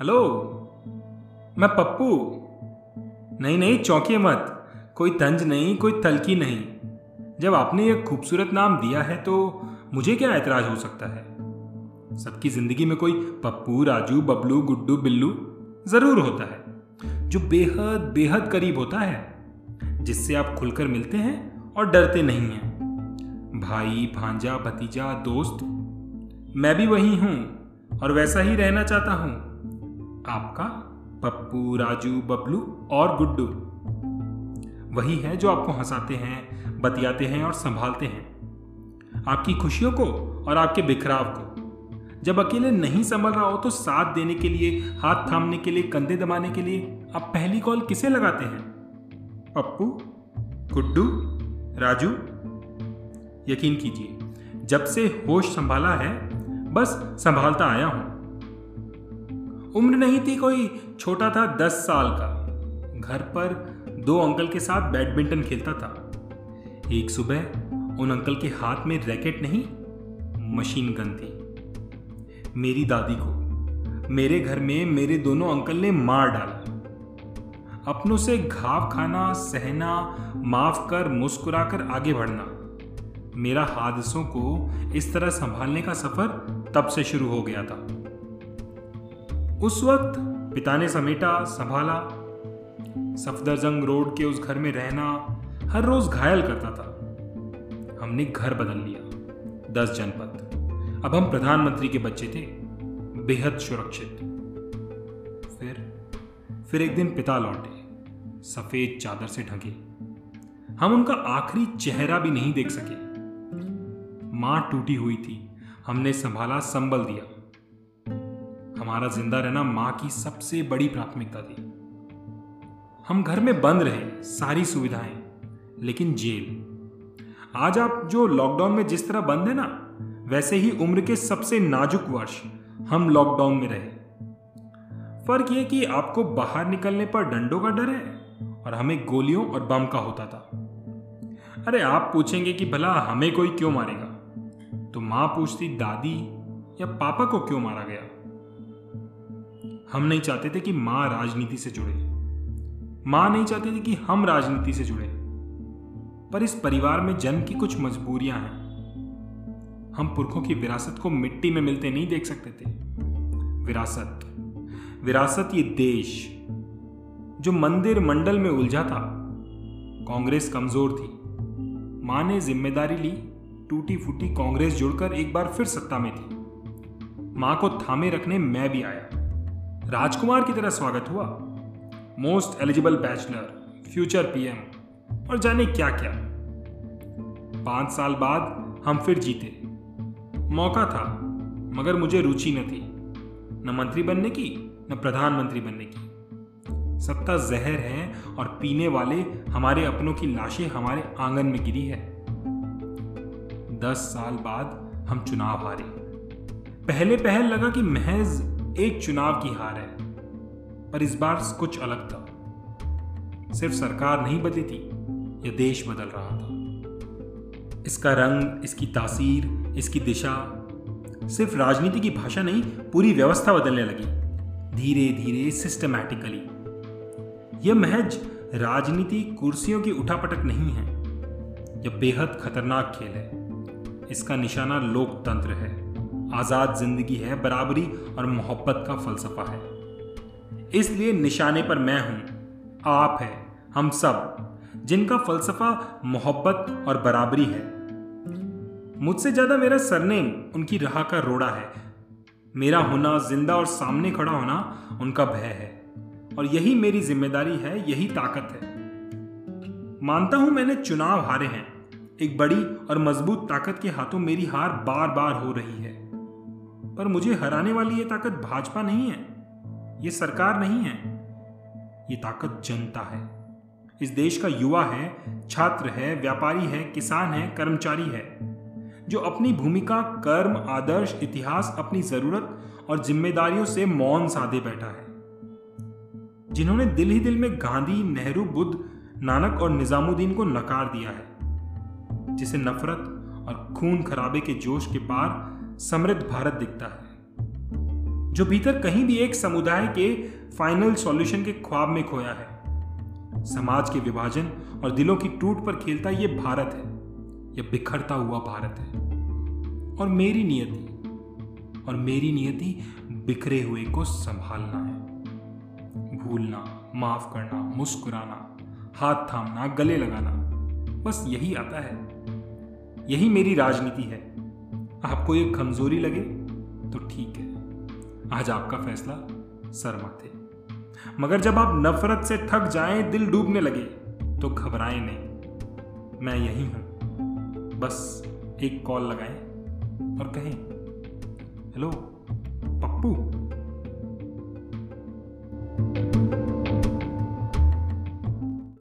Hello मैं पप्पू। नहीं नहीं, चौंकिए मत। कोई तंज नहीं, कोई तलकी नहीं। जब आपने एक खूबसूरत नाम दिया है तो मुझे क्या ऐतराज हो सकता है? सबकी ज़िंदगी में कोई पप्पू, राजू, बबलू, गुड्डू, बिल्लू ज़रूर होता है, जो बेहद बेहद करीब होता है, जिससे आप खुलकर मिलते हैं और डरते नहीं हैं। भाई, भांजा, भतीजा, दोस्त, मैं भी वही हूँ और वैसा ही रहना चाहता हूँ। आपका पप्पू, राजू, बबलू और गुड्डू। वही है जो आपको हंसाते हैं, बतियाते हैं और संभालते हैं। आपकी खुशियों को और आपके बिखराव को। जब अकेले नहीं संभल रहा हो तो साथ देने के लिए, हाथ थामने के लिए, कंधे दबाने के लिए आप पहली कॉल किसे लगाते हैं? पप्पू, गुड्डू, राजू? यकीन कीजिए, जब से होश संभाला है, बस संभालता आया हूँ। उम्र नहीं थी कोई, छोटा था दस साल का। घर पर दो अंकल के साथ बैडमिंटन खेलता था। एक सुबह उन अंकल के हाथ में रैकेट नहीं, मशीन गन थी। मेरी दादी को, मेरे घर में मेरे दोनों अंकल ने मार डाला। अपनों से घाव खाना, सहना, माफ़ कर, मुस्कुराकर आगे बढ़ना। मेरा हादसों को इस तरह संभालने का सफ़र तब से शुरू हो गया था। उस वक्त पिता ने समेटा, संभाला। सफदरजंग रोड के उस घर में रहना हर रोज घायल करता था। हमने घर बदल लिया, दस जनपद। अब हम प्रधानमंत्री के बच्चे थे, बेहद सुरक्षित। फिर फिर एक दिन पिता लौटे, सफ़ेद चादर से ढके। हम उनका आखिरी चेहरा भी नहीं देख सके। माँ टूटी हुई थी, हमने संभाला संबल दिया। हमारा ज़िंदा रहना माँ की सबसे बड़ी प्राथमिकता थी। हम घर में बंद रहे, सारी सुविधाएँ, लेकिन जेल। आज आप जो लॉकडाउन में जिस तरह बंद है ना, वैसे ही उम्र के सबसे नाजुक वर्ष हम लॉकडाउन में रहे। फ़र्क यह कि आपको बाहर निकलने पर डंडों का डर है और हमें गोलियों और बम का होता था। अरे आप पूछेंगे कि भला हमें कोई क्यों मारेगा? तो माँ पूछती, दादी या पापा को क्यों मारा गया? हम नहीं चाहते थे कि माँ राजनीति से जुड़े। माँ नहीं चाहती थी कि हम राजनीति से जुड़े। पर इस परिवार में जन्म की कुछ मजबूरियाँ हैं। हम पुरखों की विरासत को मिट्टी में मिलते नहीं देख सकते थे। विरासत। विरासत ये देश, जो मंदिर मंडल में उलझा था। कांग्रेस कमज़ोर थी। माँ ने ज़िम्मेदारी ली टूटी फूटी कांग्रेस जुड़कर एक बार फिर सत्ता में थी। माँ को थामे रखने मैं भी आया। राजकुमार की तरह स्वागत हुआ। Most eligible bachelor future PM और जाने क्या क्या पाँच साल बाद हम फिर जीते। मौका था, मगर मुझे रुचि न थी। न मंत्री बनने की, न प्रधानमंत्री बनने की। सत्ता जहर है और पीने वाले हमारे अपनों की लाशें हमारे आँगन में गिरी है। दस साल बाद हम चुनाव हारे। पहले पहल लगा कि महज एक चुनाव की हार है, पर इस बार कुछ अलग था। सिर्फ़ सरकार नहीं बदली थी, यह देश बदल रहा था। इसका रंग, इसकी तासीर, इसकी दिशा, सिर्फ़ राजनीति की भाषा नहीं, पूरी व्यवस्था बदलने लगी धीरे धीरे सिस्टमैटिकली यह महज राजनीति कुर्सियों की उठापटक नहीं है, यह बेहद खतरनाक खेल है। इसका निशाना लोकतंत्र है। आज़ाद ज़िंदगी है, बराबरी और मोहब्बत का फलसफा है। इसलिए निशाने पर मैं हूँ, आप है, हम सब, जिनका फलसफा मोहब्बत और बराबरी है। मुझसे ज़्यादा मेरा सरनेम उनकी राह का रोड़ा है। मेरा होना ज़िंदा और सामने खड़ा होना उनका भय है। और यही मेरी ज़िम्मेदारी है, यही ताकत है। मानता हूँ मैंने चुनाव हारे हैं। एक बड़ी और मज़बूत ताकत के हाथों मेरी हार बार बार हो रही है। पर मुझे हराने वाली ये ताकत भाजपा नहीं है। ये सरकार नहीं है। ये ताकत जनता है। इस देश का युवा है, छात्र है, व्यापारी है, किसान है, कर्मचारी है, जो अपनी भूमिका, कर्म, आदर्श, इतिहास, अपनी ज़रूरत और जिम्मेदारियों से मौन साधे बैठा है। जिन्होंने दिल ही दिल में गांधी, नेहरू, बुद्ध, नानक और निजामुद्दीन को नकार दिया है, जिसे नफरत और खून खराबे के जोश के पार समृद्ध भारत दिखता है। जो भीतर कहीं भी एक समुदाय के फाइनल सॉल्यूशन के ख्वाब में खोया है। समाज के विभाजन और दिलों की टूट पर खेलता ये भारत है। यह बिखरता हुआ भारत है। और मेरी नियति, और मेरी नियति बिखरे हुए को संभालना है। भूलना, माफ़ करना, मुस्कुराना, हाथ थामना, गले लगाना, बस यही आता है। यही मेरी राजनीति है। आपको ये कमज़ोरी लगे तो ठीक है। आज आपका फैसला सर माथे मगर जब आप नफरत से थक जाएँ, दिल डूबने लगे तो घबराएँ नहीं। मैं यही हूँ। बस एक कॉल लगाएँ और कहें, हेलो, पप्पू?